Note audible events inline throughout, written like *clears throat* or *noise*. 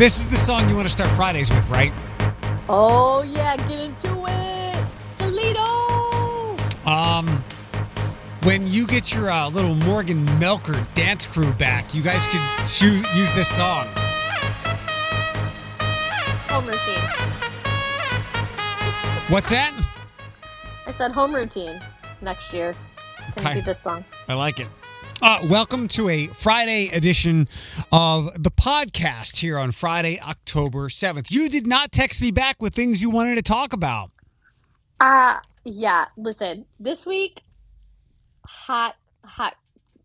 This is the song you want to start Fridays with, right? Oh yeah, get into it, Toledo. Um, when you get your uh, little Morgan Melker dance crew back, you guys could use this song. Home routine. What's that? I said home routine next year. Can Okay. do this song. I like it. Uh, welcome to a Friday edition of the podcast here on Friday, October 7th. You did not text me back with things you wanted to talk about. Uh yeah. Listen, this week, hot, hot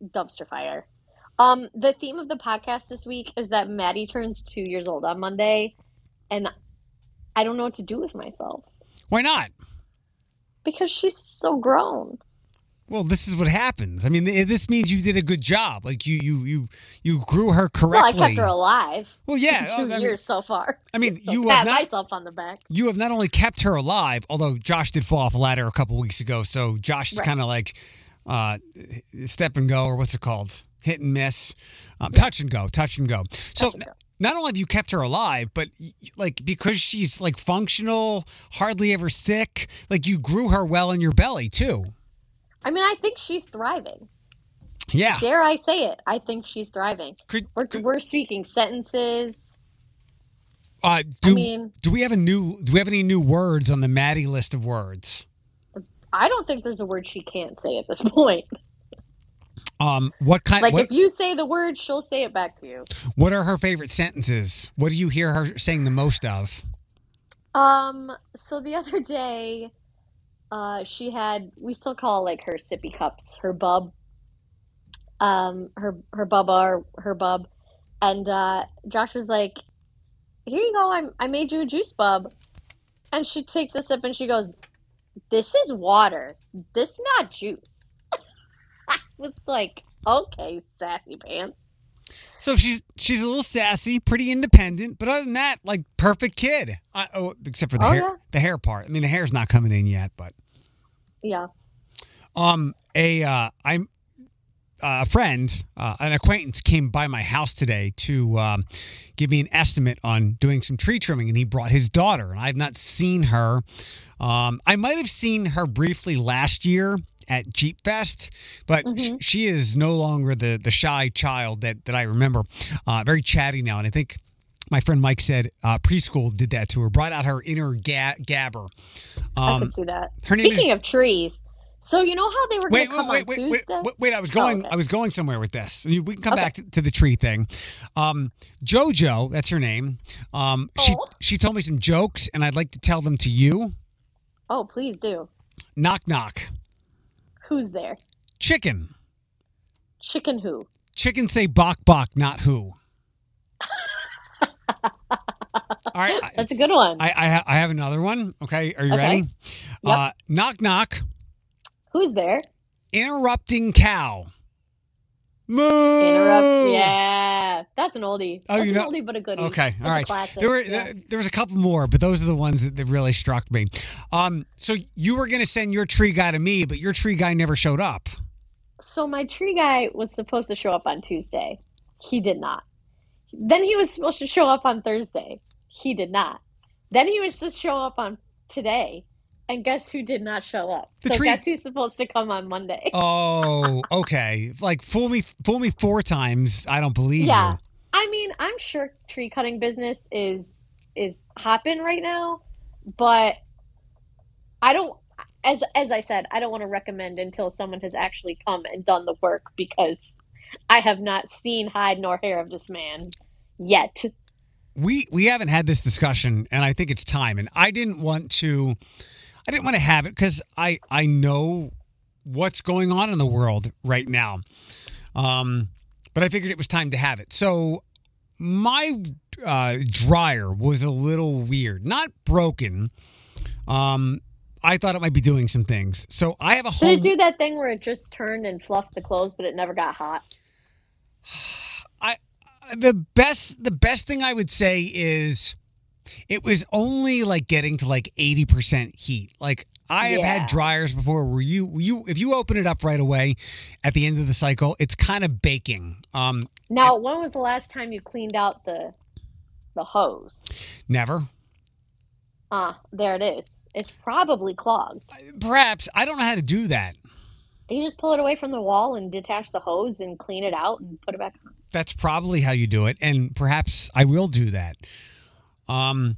dumpster fire. Um, the theme of the podcast this week is that Maddie turns two years old on Monday, and I don't know what to do with myself Why not? because she's so grown. Well, this is what happens. I mean, this means you did a good job. Like you, you, you, you grew her correctly. Well, I kept her alive. Well, yeah. *laughs* two I mean, years so far. I mean, So you pat have not myself on the back. you have not only kept her alive, although Josh did fall off a ladder a couple weeks ago. So Josh is Right. kind of like uh, step and go, or what's it called? Hit and miss, um, touch and go, touch and go. So. And go. Not only have you kept her alive, but like because she's like functional, hardly ever sick, like you grew her well in your belly too. I mean, I think she's thriving. Yeah. Dare I say it? I think she's thriving. Could, We're, could- we're speaking sentences. uh, do, mean- do we have a new do we have any new words on the Maddie list of words? I don't think there's a word she can't say at this point. Um, what kind? Like, what, if you say the word, she'll say it back to you. what are her favorite sentences? What do you hear her saying the most of? Um, so the other day, uh, she had, we still call like her sippy cups, her bub, um, her, her bubba, or her bub. And, uh, Josh was like, here you go. I, I made you a juice bub. And she takes a sip and she goes, this is water. This not juice. *laughs* I was like, okay, sassy pants. So she's she's a little sassy, pretty independent, but other than that, like perfect kid. I, oh, except for the Oh, hair, yeah. the hair part. I mean, the hair's not coming in yet, but Yeah. um, a uh, I'm a friend, uh, an acquaintance came by my house today to um, give me an estimate on doing some tree trimming, and he brought his daughter, and I've not seen her. Um, I might have seen her briefly last year at Jeep Fest, but sh- she is no longer the the shy child that that I remember. Uh, very chatty now, and I think. My friend Mike said uh, preschool did that to her, brought out her inner ga- gabber. I Um, could see that. her name is- Speaking of trees, so you know how they were going wait, to come wait, wait, Tuesday? wait, wait, I was going, okay. I was going somewhere with this. We can come Okay. back to, to the tree thing. Um, JoJo, that's her name. Um, she Oh. she told me some jokes, and I'd like to tell them to you. Oh, please do. Knock knock. Who's there? Chicken. Chicken who? Chicken say bok bok, not who. All right, That's a good one. I, I, ha- I have another one. Okay, are you Okay. ready? Yep. Uh, knock knock. Who's there? Interrupting cow. Moo. Interrupt. Yeah, that's an oldie. Oh, that's you an know- oldie but a goodie. Okay, all right. There were yeah. there was a couple more, but those are the ones that, that really struck me. Um, so you were gonna send your tree guy to me, but your tree guy never showed up. So my tree guy was supposed to show up on Tuesday. He did not. Then he was supposed to show up on Thursday. He did not. Then he was to show up on today. And guess who did not show up? The so tree- guess who's supposed to come on Monday? *laughs* Oh, okay. Like fool me, fool me four times. I don't believe Yeah. you. I mean, I'm sure tree cutting business is is hopping right now, but I don't as as I said, I don't want to recommend until someone has actually come and done the work because I have not seen hide nor hair of this man yet. We we haven't had this discussion, and I think it's time. And I didn't want to, I didn't want to have it because I I know what's going on in the world right now. Um, but I figured it was time to have it. So my uh, dryer was a little weird, not broken. Um, I thought it might be doing some things. So I have a Did home. it do that thing where it just turned and fluffed the clothes but it never got hot? I the best the best thing I would say is it was only like getting to like 80% heat. Like I have Yeah. had dryers before where you you if you open it up right away at the end of the cycle, it's kind of baking. Um Now, when was the last time you cleaned out the the hose. Never. Ah, there it is. It's probably clogged. Perhaps I don't know how to do that. You just pull it away from the wall and detach the hose and clean it out and put it back on. That's probably how you do it, and perhaps I will do that. Um,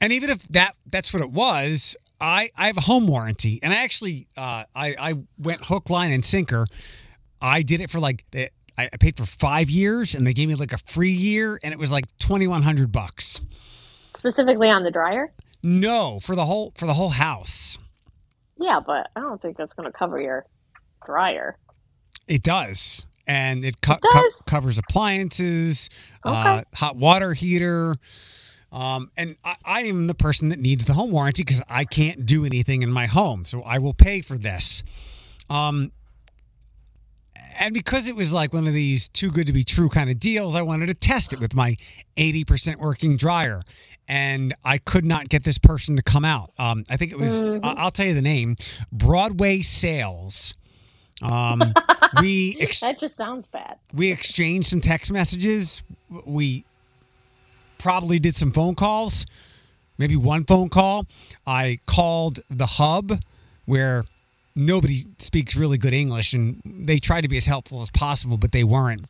and even if that that's what it was, I I have a home warranty, and I actually uh, I I went hook, line, and sinker. I did it for like I I paid for five years, and they gave me like a free year, and it was like twenty one hundred bucks. Specifically on the dryer? No, for the whole for the whole house. Yeah, but I don't think that's going to cover your dryer. It does, and it, co- It co- covers appliances, uh, hot water heater. Um, and I, I am the person that needs the home warranty because I can't do anything in my home, so I will pay for this. Um, and because it was like one of these too good to be true kind of deals, I wanted to test it with my 80% working dryer. And I could not get this person to come out. Um, I think it was, Mhm. I- I'll tell you the name Broadway Sales. Um, we ex- That just sounds bad. we exchanged some text messages. We probably did some phone calls, maybe one phone call. I called the hub where nobody speaks really good English and they tried to be as helpful as possible, but they weren't.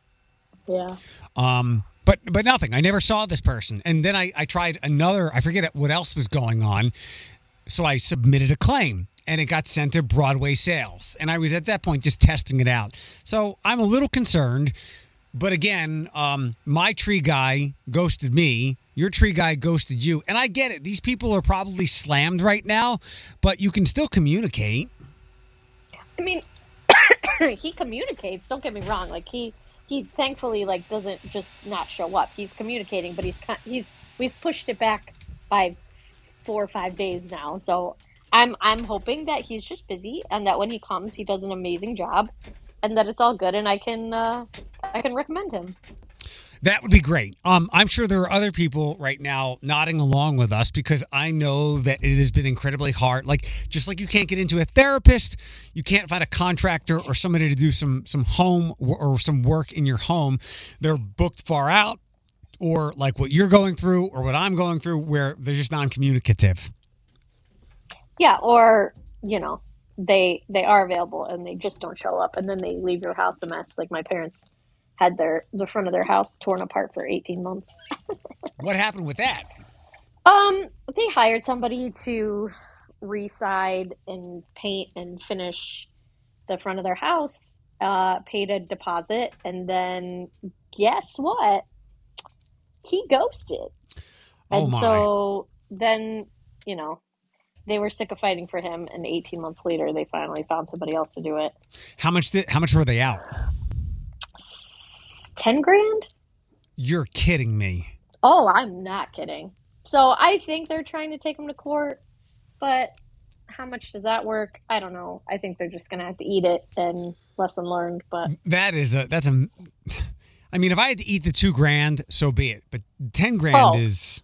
Yeah. Um, but but nothing. I never saw this person. And then I, I tried another, I forget what else was going on. So I submitted a claim and it got sent to Broadway Sales. And I was at that point just testing it out. So I'm a little concerned. But again, um, my tree guy ghosted me. Your tree guy ghosted you. And I get it. These people are probably slammed right now, but you can still communicate. I mean, *coughs* he communicates. Don't get me wrong. Like he he thankfully like doesn't just not show up. He's communicating, but he's he's we've pushed it back by four or five days now. So I'm I'm hoping that he's just busy and that when he comes, he does an amazing job, and that it's all good, and I can uh, I can recommend him. That would be great. Um, I'm sure there are other people right now nodding along with us because I know that it has been incredibly hard. Like just like you can't get into a therapist, you can't find a contractor or somebody to do some some home or some work in your home. They're booked far out, or like what you're going through or what I'm going through, where they're just non-communicative. Yeah, or you know they they are available and they just don't show up, and then they leave your house a mess. Like my parents had their the front of their house torn apart for 18 months. *laughs* What happened with that? Um, they hired somebody to reside and paint and finish the front of their house. Uh, paid a deposit, and then guess what? He ghosted. Oh And my! so then, you know, they were sick of fighting for him, and 18 months later, they finally found somebody else to do it. how much did how much were they out? 10 grand? You're kidding me. Oh, I'm not kidding. So I think they're trying to take him to court, but how much does that work? I don't know. I think they're just going to have to eat it and lesson learned, but That is a that's a. I mean, if I had to eat the two grand, so be it. But ten grand Oh. is.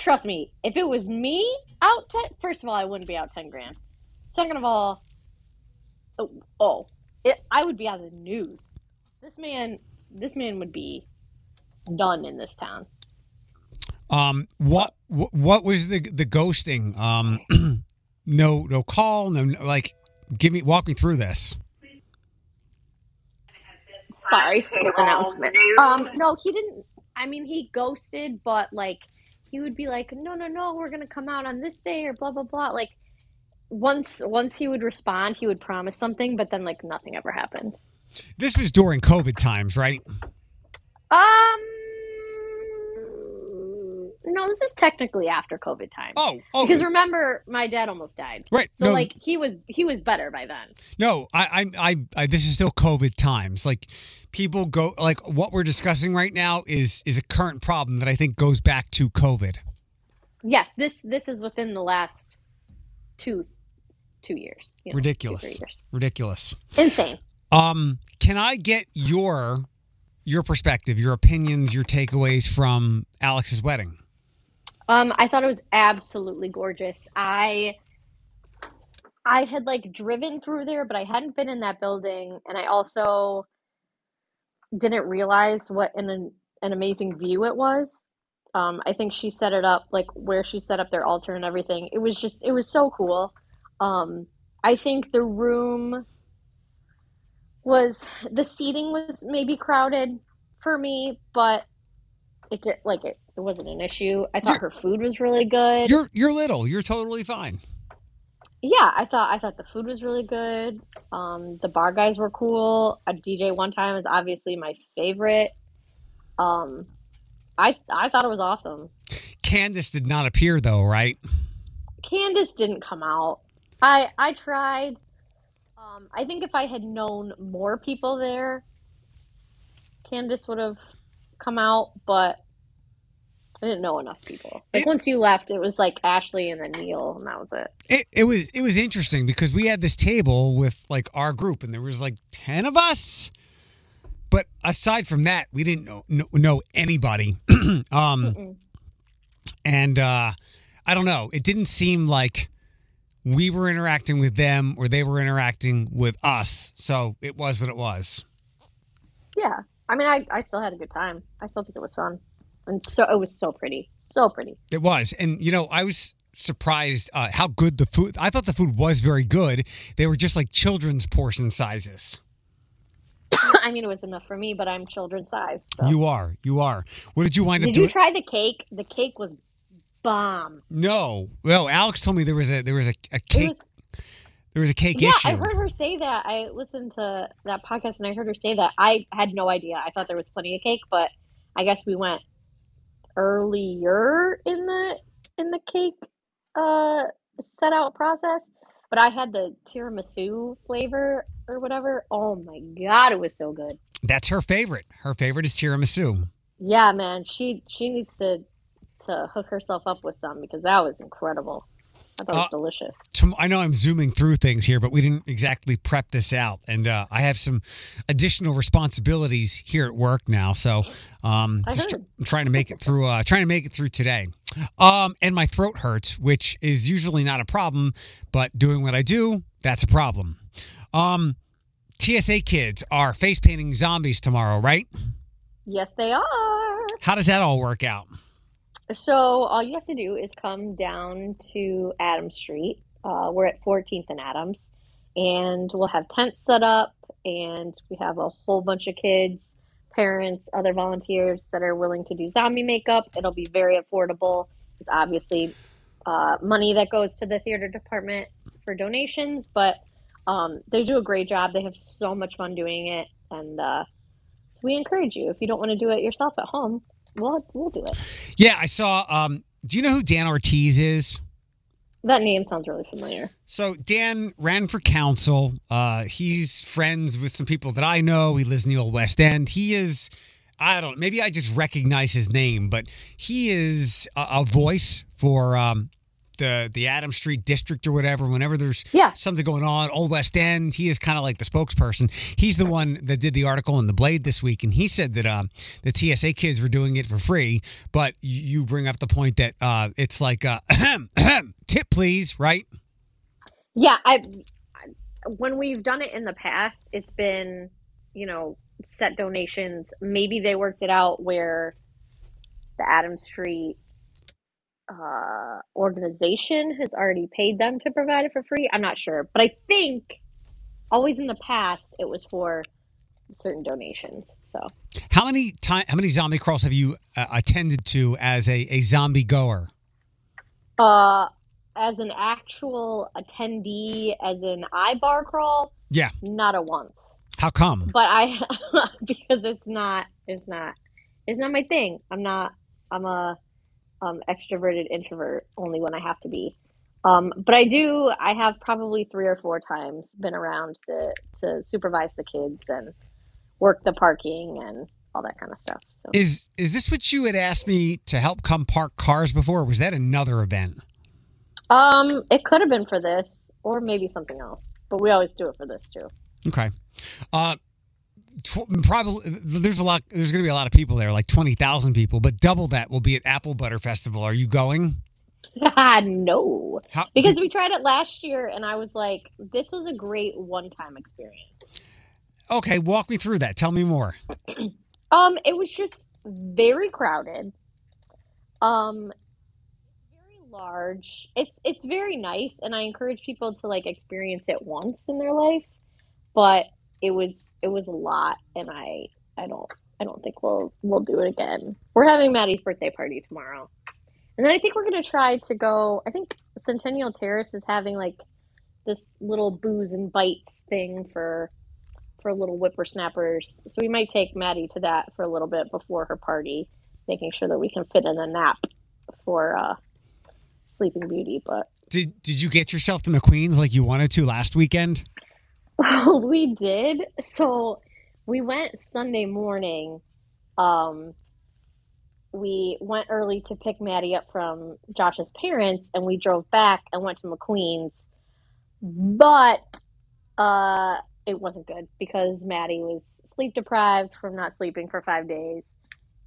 Trust me, if it was me out 10, first of all, I wouldn't be out 10 grand. Second of all, oh, oh it, I would be on the news. This man, this man would be done in this town. Um, what what, was the the ghosting? Um, *clears throat* no no call, no no- like. Give me walk me through this. Sorry, announcements. Um, no, he didn't. I mean, he ghosted, but like, he would be like, "No, no, no, we're gonna come out on this day," or blah blah blah. Like, once once he would respond, he would promise something, but then like nothing ever happened. This was during COVID times, right? Um, no, this is technically after COVID time. Oh oh Because remember, my dad almost died. right. So no like he was he was better by then. no, I, I I I this is still COVID times. Like people go like what we're discussing right now is is a current problem that I think goes back to COVID. Yes, this this is within the last two two years. you know, Ridiculous. three years. Ridiculous. Insane. Um, can I get your your perspective, your opinions, your takeaways from Alex's wedding? Um, I thought it was absolutely gorgeous. I I had like driven through there, but I hadn't been in that building, and I also didn't realize what an an amazing view it was. Um, I think she set it up like where she set up their altar and everything. It was just it was so cool. Um, I think the room was the seating was maybe crowded for me, but it did like it, it wasn't an issue. I thought her food was really good. You're you're little. You're totally fine. Yeah, I thought I thought the food was really good. Um, the bar guys were cool. A DJ one time is obviously my favorite. Um, I I thought it was awesome. Candace did not appear though, right? Candace didn't come out. I I tried. Um, I think if I had known more people there, Candace would have come out, but I didn't know enough people. Like It- once you left, it was like Ashley and then Neil, and that was it. It, it was it was interesting because we had this table with like our group and there was like 10 of us but aside from that we didn't know know, know anybody *clears throat* um Mm-mm. and uh i don't know it didn't seem like we were interacting with them or they were interacting with us so it was what it was Yeah, I mean, I I still had a good time. I still think it was fun, and so it was so pretty, so pretty. it was and you know i was surprised uh, how good the food i thought the food was very good they were just like children's portion sizes *coughs* I mean, it was enough for me, but I'm children's size. So. you are you are what did you wind up Did you try the cake? The cake was bomb. No, Well, Alex told me there was a there was a, a cake there was a cake yeah, issue. I heard her say that. I listened to that podcast and I heard her say that. I had no idea. I thought there was plenty of cake, but I guess we went earlier in the in the cake uh set out process. But I had the tiramisu flavor or whatever. Oh my god, it was so good. That's her favorite. Her favorite is tiramisu. Yeah, man, she she needs to to hook herself up with some because that was incredible. I thought it was Uh, delicious. Tom- I know I'm zooming through things here, but we didn't exactly prep this out, and uh, I have some additional responsibilities here at work now. So, um, I just tr- heard. trying to make it through. Uh, trying to make it through today. Um, and my throat hurts, which is usually not a problem, but doing what I do, that's a problem. Um, TSA kids are face painting zombies tomorrow, right? Yes, they are. How does that all work out? So all you have to do is come down to Adams Street. Uh, we're at 14th and Adams, and we'll have tents set up, and we have a whole bunch of kids, parents, other volunteers that are willing to do zombie makeup. It'll be very affordable. It's obviously uh, money that goes to the theater department for donations, but um, they do a great job. They have so much fun doing it, and uh, we encourage you. If you don't want to do it yourself at home, we'll we'll do it. Yeah, I saw. Um, do you know who Dan Ortiz is? That name sounds really familiar. So Dan ran for council. Uh, he's friends with some people that I know. He lives in the old West End. He is, I don't. Maybe I just recognize his name, but he is a, a voice for um, the the Adam Street district or whatever. Whenever there's Yeah. something going on, old West End, he is kind of like the spokesperson. He's the one that did the article in the Blade this week, and he said that uh, the TSA kids were doing it for free. But you, you bring up the point that uh, it's like uh, *clears throat* tip, please, right? Yeah, I when we've done it in the past, it's been, you know, set donations. Maybe they worked it out where the Adam Street uh, organization has already paid them to provide it for free. I'm not sure, but I think always in the past it was for certain donations. So How many time? How many zombie crawls have you uh, attended to as a, a zombie goer? Uh, as an actual attendee, as an I bar crawl, Yeah. not a once. How come? But I, *laughs* because it's not, it's not, it's not my thing. I'm not. I'm a um, extroverted introvert only when I have to be. Um, but I do. I have probably three or four times been around to to supervise the kids and work the parking and all that kind of stuff. So. Is is this what you had asked me to help come park cars before? Or was that another event? Um, it could have been for this, or maybe something else. But we always do it for this too. Okay. Uh, tw- probably there's a lot. There's going to be a lot of people there, like twenty thousand people. But double that will be at Apple Butter Festival. Are you going? *laughs* no, How, because we tried it last year, and I was like, this was a great one-time experience. okay, walk me through that. Tell me more. *clears throat* Um, it was just very crowded. Um, very large. It's it's very nice, and I encourage people to like experience it once in their life. But it was it was a lot, and I I don't I don't think we'll we'll do it again. We're having Maddie's birthday party tomorrow, and then I think we're gonna try to go. I think Centennial Terrace is having like this little booze and bites thing for for little whippersnappers. So we might take Maddie to that for a little bit before her party, making sure that we can fit in a nap for uh, Sleeping Beauty. But Did did you get yourself to MacQueen's like you wanted to last weekend? *laughs* we did. So we went Sunday morning. Um, we went early to pick Maddie up from Josh's parents, and we drove back and went to MacQueen's. But uh, it wasn't good because Maddie was sleep deprived from not sleeping for five days,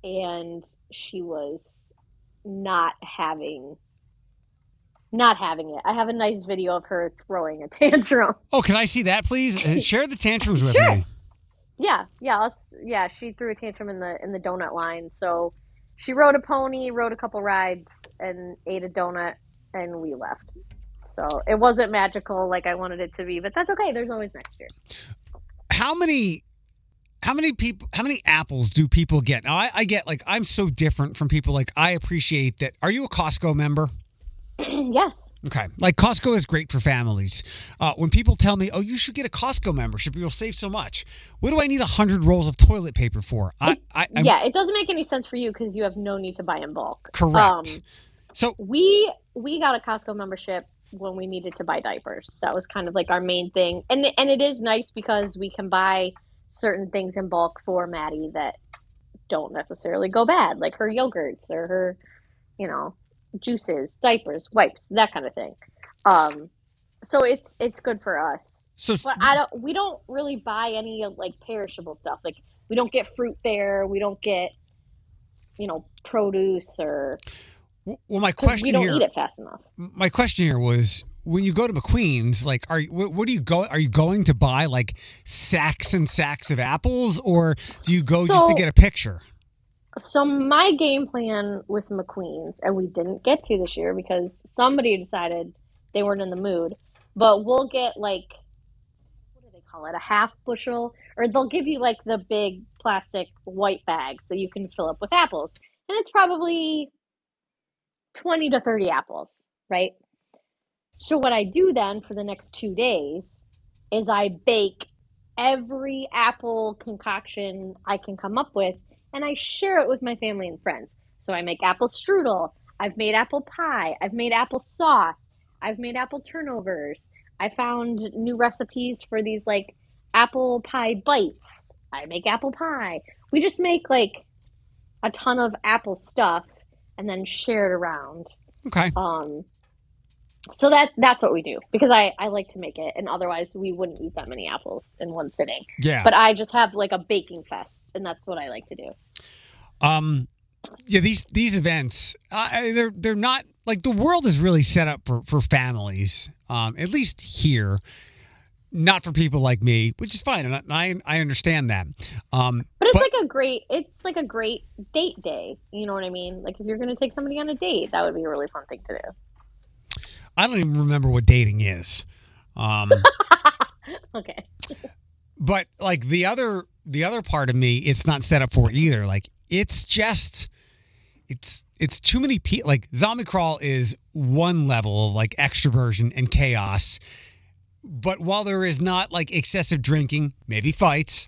and she was not having not having it. I have a nice video of her throwing a *laughs* tantrum. Oh, can I see that, please? Uh, *laughs* Share the tantrums with Sure. me. Yeah, yeah, I'll, yeah. She threw a tantrum in the in the donut line. So she rode a pony, rode a couple rides, and ate a donut, and we left. So it wasn't magical like I wanted it to be, but that's okay. There's always next year. How many? How many people? How many apples do people get? Now, I, I get like I'm so different from people. Like I appreciate that. Are you a Costco member? Yes. Okay. Like Costco is great for families. Uh, when people tell me, "Oh, you should get a Costco membership, you'll save so much." What do I need hundred rolls of toilet paper for? I, I, yeah, it doesn't make any sense for you because you have no need to buy in bulk. correct. Um, so we we got a Costco membership when we needed to buy diapers. That was kind of like our main thing, and and it is nice because we can buy certain things in bulk for Maddie that don't necessarily go bad, like her yogurts or her, you know, juices, diapers, wipes, that kind of thing. Um, so it's it's good for us. so But I don't. We don't really buy any like perishable stuff. Like we don't get fruit there. We don't get, you know, produce or well, my 'cause we question don't here. eat it fast enough. my question here was when you go to MacQueen's, like, are you, what, what do you go? Are you going to buy like sacks and sacks of apples, or do you go just to get a picture? So my game plan with MacQueen's, and we didn't get to this year because somebody decided they weren't in the mood. But we'll get like, what do they call it? A half bushel, or they'll give you like the big plastic white bags that you can fill up with apples, and it's probably twenty to thirty apples, right? So what I do then for the next two days is I bake every apple concoction I can come up with and I share it with my family and friends. So I make apple strudel, I've made apple pie, I've made apple sauce, I've made apple turnovers. I found new recipes for these like apple pie bites. I make apple pie. We just make like a ton of apple stuff and then share it around. Okay. Um, so that that's what we do because I I like to make it, and otherwise we wouldn't eat that many apples in one sitting. Yeah. But I just have like a baking fest, and that's what I like to do. Um, yeah, these these events, uh, they're they're not like the world is really set up for for families. Um, at least here, not for people like me, which is fine, and I I understand that. Um, But it's But- like a great it's like a great date day. You know what I mean? Like if you're gonna take somebody on a date, that would be a really fun thing to do. I don't even remember what dating is. Um, *laughs* Okay. but like the other the other part of me, it's not set up for either. Like it's just it's it's too many people. Like zombie crawl is one level of like extroversion and chaos. But while there is not like excessive drinking, maybe fights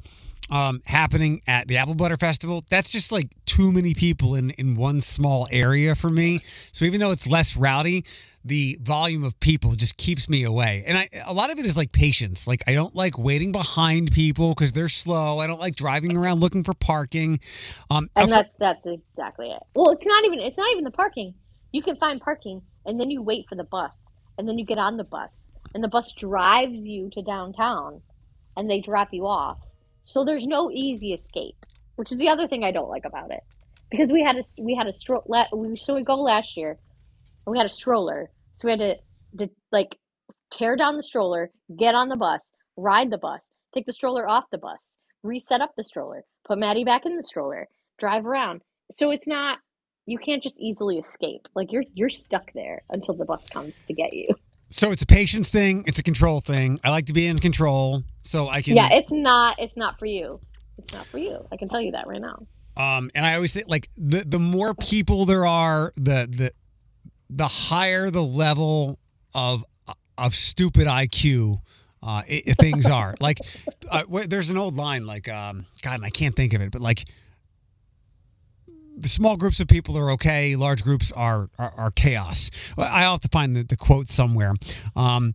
um, happening at the Apple Butter Festival, that's just like too many people in in one small area for me. So even though it's less rowdy, the volume of people just keeps me away. And I a lot of it is like patience. Like I don't like waiting behind people because they're slow. I don't like driving around looking for parking. Um, And that's that's exactly it. Well, it's not even it's not even the parking. You can find parking, and then you wait for the bus, and then you get on the bus, and the bus drives you to downtown, and they drop you off. So there's no easy escape, which is the other thing I don't like about it. Because we had a we had a stroll. We so we go last year, and we had a stroller, so we had to, to like tear down the stroller, get on the bus, ride the bus, take the stroller off the bus, reset up the stroller, put Maddie back in the stroller, drive around. So it's not you can't just easily escape. Like you're you're stuck there until the bus comes to get you. So it's a patience thing. It's a control thing. I like to be in control, so I can. Yeah, it's not it's not for you. It's not for you. I can tell you that right now. Um, and I always think like the the more people there are, the the the higher the level of of stupid IQ uh, it, things are. *laughs* like uh, there's an old line like um, God, and I can't think of it, but like small groups of people are okay. Large groups are are, are chaos. I have to find the, the quote somewhere. Um,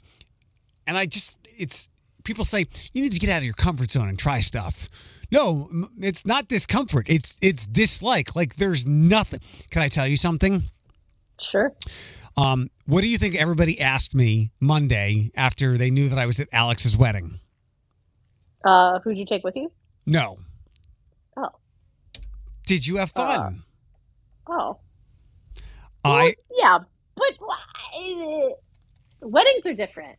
and I just it's people say you need to get out of your comfort zone and try stuff. No, it's not discomfort. It's it's dislike. Like there's nothing. Can I tell you something? Sure. Um, what do you think everybody asked me Monday after they knew that I was at Alex's wedding? Uh, who'd you take with you? No. Oh. Did you have fun? Uh, oh. I well, yeah, but weddings are different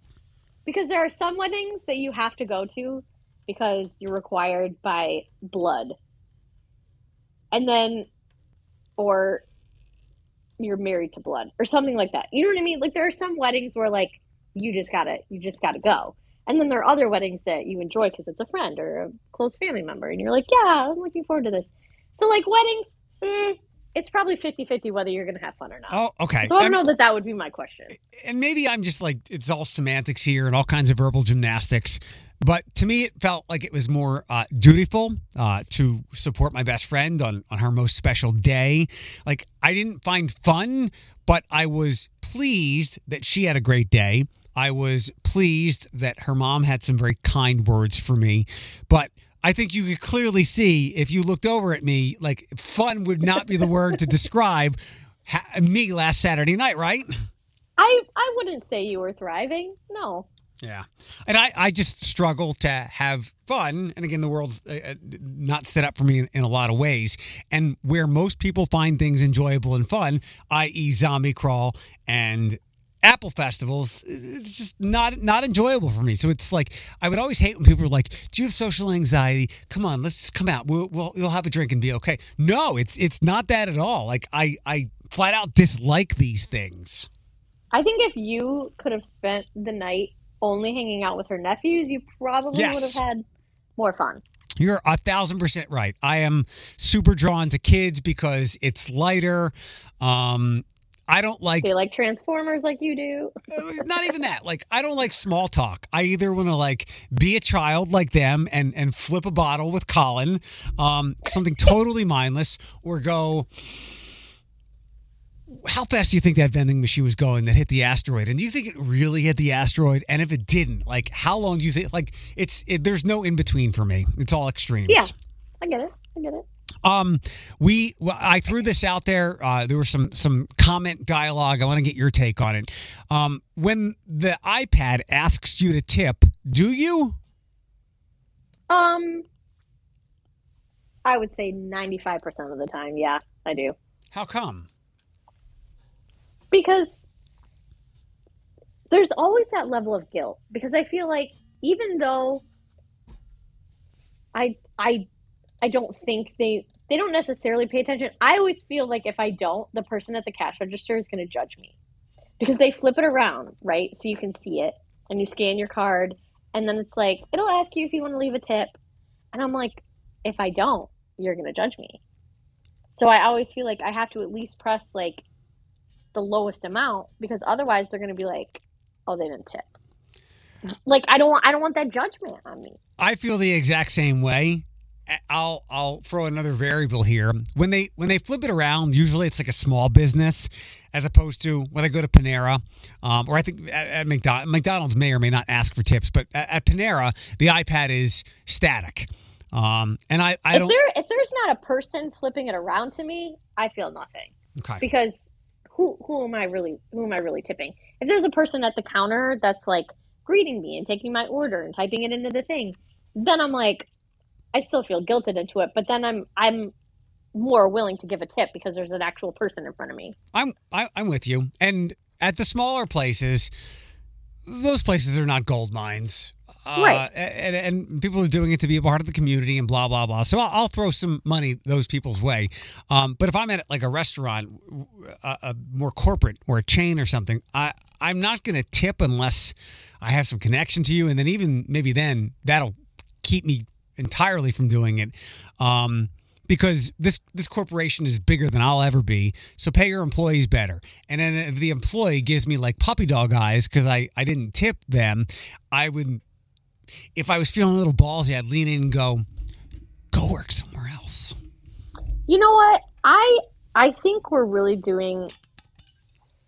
because there are some weddings that you have to go to because you're required by blood. And then or you're married to blood or something like that. You know what I mean? Like there are some weddings where like you just gotta you just gotta go. And then there are other weddings that you enjoy because it's a friend or a close family member, and you're like, yeah, I'm looking forward to this. So like weddings, eh, it's probably 50-50 whether you're going to have fun or not. Oh, okay. So I don't know that that would be my question. And maybe I'm just like it's all semantics here and all kinds of verbal gymnastics. But to me, it felt like it was more uh, dutiful uh, to support my best friend on, on her most special day. Like, I didn't find fun, but I was pleased that she had a great day. I was pleased that her mom had some very kind words for me. But I think you could clearly see if you looked over at me, like, fun would not be the word to describe ha- me last Saturday night, right? I, I wouldn't say you were thriving. No. Yeah. And I, I just struggle to have fun. And again, the world's uh, uh, not set up for me in, in, a lot of ways. And where most people find things enjoyable and fun, i.e., zombie crawl and Apple festivals, it's just not not enjoyable for me. So it's like I would always hate when people are like, "Do you have social anxiety? Come on, let's just come out. We'll, we'll you'll have a drink and be okay." No, it's it's not that at all. Like I I flat out dislike these things. I think if you could have spent the night only hanging out with her nephews, you probably yes. would have had more fun. You're a thousand percent right. I am super drawn to kids because it's lighter. Um, I don't like. They like Transformers like you do. Uh, not even that. Like I don't like small talk. I either want to like be a child like them and and flip a bottle with Colin, um, something totally mindless, or go how fast do you think that vending machine was going that hit the asteroid? And do you think it really hit the asteroid? And if it didn't, like, how long do you think? Like, it's it, there's no in between for me. It's all extremes. Yeah, I get it. I get it. Um, we well, I threw this out there. Uh, there was some some comment dialogue. I want to get your take on it. Um, when the iPad asks you to tip, do you? Um, I would say ninety five percent of the time. Yeah, I do. How come? Because there's always that level of guilt because I feel like even though I I I don't think they they don't necessarily pay attention. I always feel like if I don't, the person at the cash register is going to judge me because they flip it around, right? So you can see it and you scan your card and then it's like it'll ask you if you want to leave a tip. And I'm like if I don't, you're going to judge me. So I always feel like I have to at least press like the lowest amount because otherwise they're going to be like, oh, they didn't tip. Like I don't want I don't want that judgment on me. I feel the exact same way. I'll I'll throw another variable here. When they when they flip it around, usually it's like a small business, as opposed to when I go to Panera, um, or I think at, at McDonald's, McDonald's may or may not ask for tips, but at, at Panera the iPad is static. Um, and I, I if don't. There, if there's not a person flipping it around to me, I feel nothing. Okay. Because who who am I really who am I really tipping? If there's a person at the counter that's like greeting me and taking my order and typing it into the thing, then I'm like, I still feel guilted into it, but then I'm I'm more willing to give a tip because there's an actual person in front of me. I'm I, am i am with you, and at the smaller places, those places are not gold mines. Uh, Right. And, and people are doing it to be a part of the community and blah blah blah. So I'll, I'll throw some money those people's way. Um, but if I'm at like a restaurant, a, a more corporate or a chain or something, I I'm not going to tip unless I have some connection to you, and then even maybe then that'll keep me entirely from doing it. Um, because this this corporation is bigger than I'll ever be. So pay your employees better. And then if the employee gives me like puppy dog eyes because I, I didn't tip them, I would if I was feeling a little ballsy, I'd lean in and go, go work somewhere else. You know what? I I think we're really doing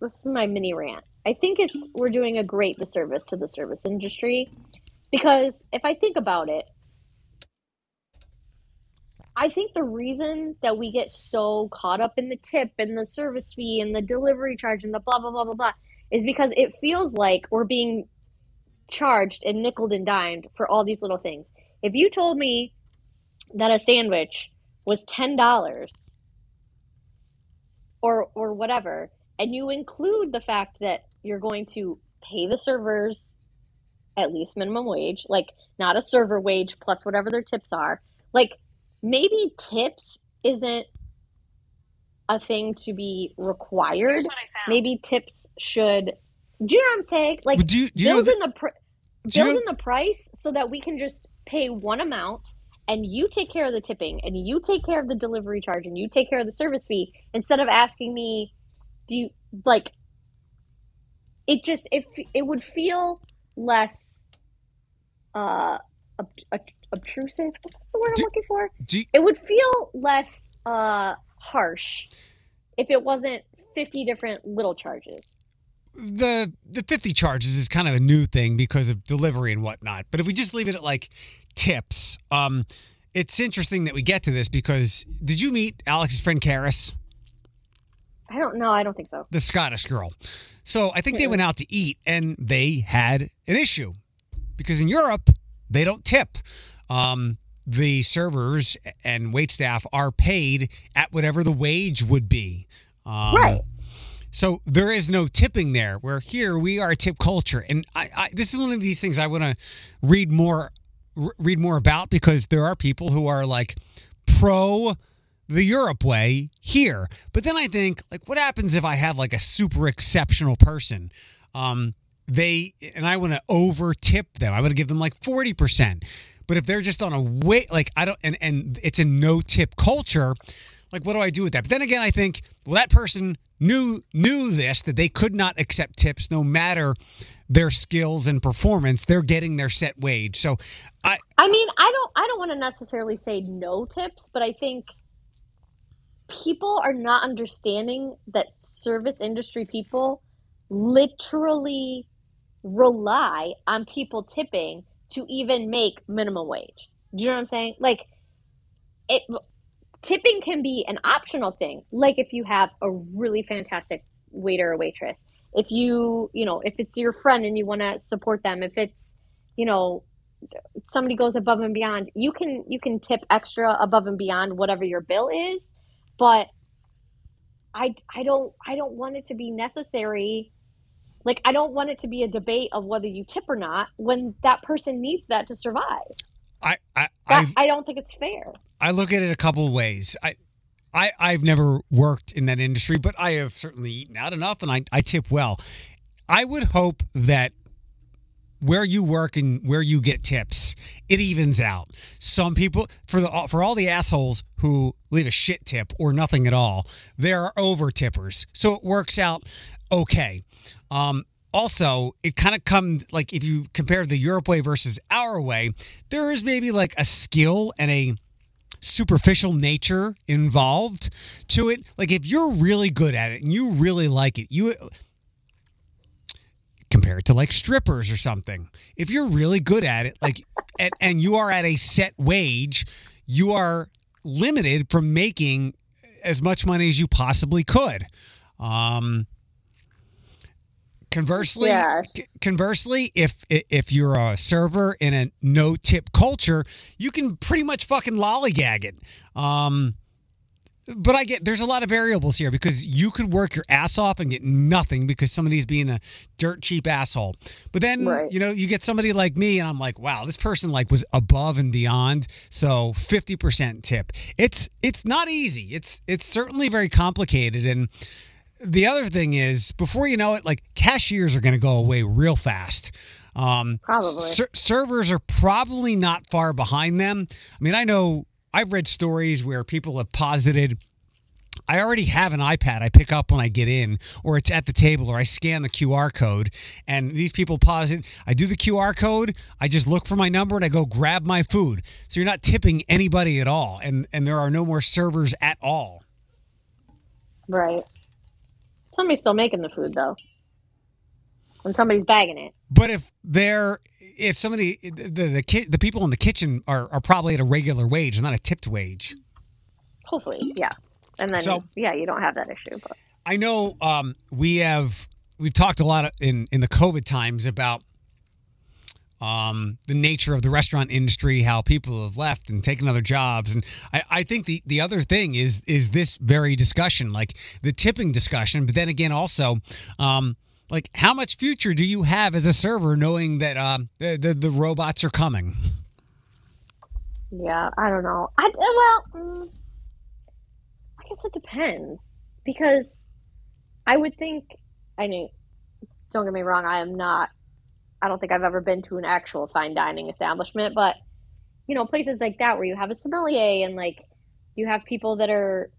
this is my mini rant. I think it's we're doing a great disservice to the service industry because if I think about it, I think the reason that we get so caught up in the tip and the service fee and the delivery charge and the blah blah blah blah blah is because it feels like we're being charged and nickel and dimed for all these little things. If you told me that a sandwich was ten dollars or or whatever, and you include the fact that you're going to pay the servers at least minimum wage, like not a server wage plus whatever their tips are, like maybe tips isn't a thing to be required. Maybe tips should. Do you know what I'm saying? Like do you, do you know build that, in the pr- do you know- in the price so that we can just pay one amount and you take care of the tipping and you take care of the delivery charge and you take care of the service fee instead of asking me do you like it just it it would feel less uh ob- ob- obtrusive. What's the word i'm looking for? do you- it would feel less uh harsh if it wasn't 50 different little charges the the 50 charges is kind of a new thing because of delivery and whatnot. But if we just leave it at like tips, um, it's interesting that we get to this because did you meet Alex's friend Karis? i don't know i don't think so the Scottish girl. So I think they went out to eat and they had an issue because in Europe they don't tip. Um, the servers and wait staff are paid at whatever the wage would be. Um, right So there is no tipping there. Where here we are a tip culture, and I, I this is one of these things I want to read more read more about because there are people who are like pro the Europe way here. But then I think like what happens if I have like a super exceptional person? Um they and I want to over tip them. I want to give them like 40%. But if they're just on a wait like I don't and and it's a no tip culture, like what do I do with that? But then again I think well that person knew knew this that they could not accept tips no matter their skills and performance. They're getting their set wage. So I I mean, I don't I don't want to necessarily say no tips, but I think people are not understanding that service industry people literally rely on people tipping to even make minimum wage. Do you know what I'm saying? Like it tipping can be an optional thing. Like if you have a really fantastic waiter or waitress. If you, you know, if it's your friend and you want to support them, if it's, you know, somebody goes above and beyond, you can you can tip extra above and beyond whatever your bill is, but I I don't I don't want it to be necessary. Like I don't want it to be a debate of whether you tip or not when that person needs that to survive. I I, That, I I don't think it's fair. I look at it a couple ways. I, I, I've never worked in that industry, but I have certainly eaten out enough, and I, I tip well. I would hope that where you work and where you get tips, it evens out. Some people, for the for all the assholes who leave a shit tip or nothing at all, there are over tippers, so it works out okay. Um, also, it kind of comes like if you compare the Europe way versus our way, there is maybe like a skill and a superficial nature involved to it. Like if you're really good at it and you really like it, you compare it to like strippers or something. If you're really good at it, like and, and you are at a set wage, you are limited from making as much money as you possibly could. Um conversely Yeah. c- conversely if if you're a server in a no tip culture you can pretty much fucking lollygag it um but I get there's a lot of variables here because you could work your ass off and get nothing because somebody's being a dirt cheap asshole. But then Right. you know you get somebody like me and I'm like, wow, this person like was above and beyond. So 50% tip. It's it's not easy. It's it's certainly very complicated and the other thing is before you know it like cashiers are going to go away real fast. Um, Probably. ser- servers are probably not far behind them. I mean, I know I've read stories where people have posited. I already have an iPad I pick up when I get in, or it's at the table, or I scan the QR code. And these people posit, I do the QR code, I just look for my number and I go grab my food. So you're not tipping anybody at all. And, and there are no more servers at all. Right. Somebody's still making the food though. And somebody's bagging it. But if they're, if somebody, the, the, ki- the people in the kitchen are, are probably at a regular wage, not a tipped wage. Hopefully, yeah. And then So- yeah, you don't have that issue. But I know um, we have we've talked a lot in in the COVID times about um, the nature of the restaurant industry, how people have left and taken other jobs, and I, I think the the other thing is is this very discussion, like the tipping discussion, but then again also. Um, like how much future do you have as a server knowing that um, the, the the robots are coming? yeah, I don't know. I well, mm, I guess it depends because I would think. I mean, don't get me wrong. I am not. I don't think I've ever been to an actual fine dining establishment, but you know, places like that where you have a sommelier and like you have people that are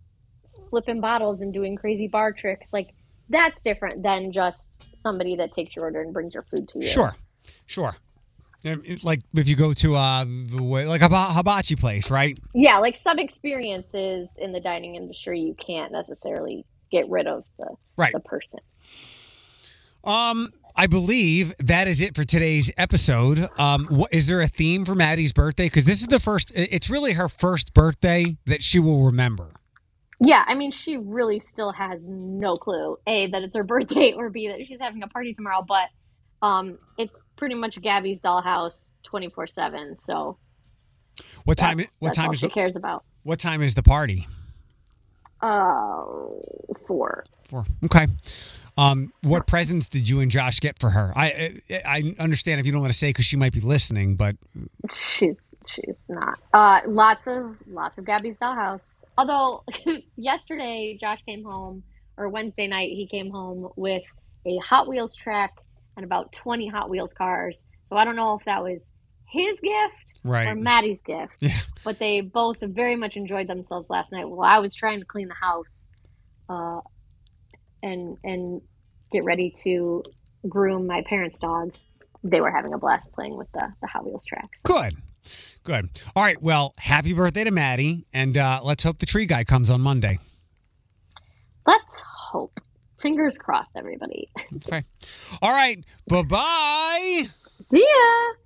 flipping bottles and doing crazy bar tricks, like that's different than just somebody that takes your order and brings your food to you. Sure, sure. Like if you go to uh, like a hiba- hibachi place, right? Yeah, like some experiences in the dining industry you can't necessarily get rid of the Right. the person. Um, I believe that is it for today's episode. Um, what, is there a theme for Maddie's birthday? Because this is the first. It's really her first birthday that she will remember. Yeah, I mean she really still has no clue. A that it's her birthday or B that she's having a party tomorrow, but um it's pretty much Gabby's dollhouse 24/7. So What time? that's, What time is she the cares about. What time is the party? Uh, four. Four. okay. Um, what presents did you and Josh get for her? I I, I understand if you don't want to say because she might be listening, but She's she's not. Uh, lots of lots of Gabby's dollhouse. Although *laughs* yesterday Josh came home, or Wednesday night he came home with a Hot Wheels track and about twenty Hot Wheels cars. So I don't know if that was his gift or. Maddie's gift, Yeah. but they both very much enjoyed themselves last night. While I was trying to clean the house, uh, and and get ready to groom my parents' dog. They were having a blast playing with the, the Hot Wheels tracks. Good. Good. All right. Well, happy birthday to Maddie, and uh, let's hope the tree guy comes on Monday. Let's hope. Fingers crossed, everybody. Okay. All right. Bye bye. See ya.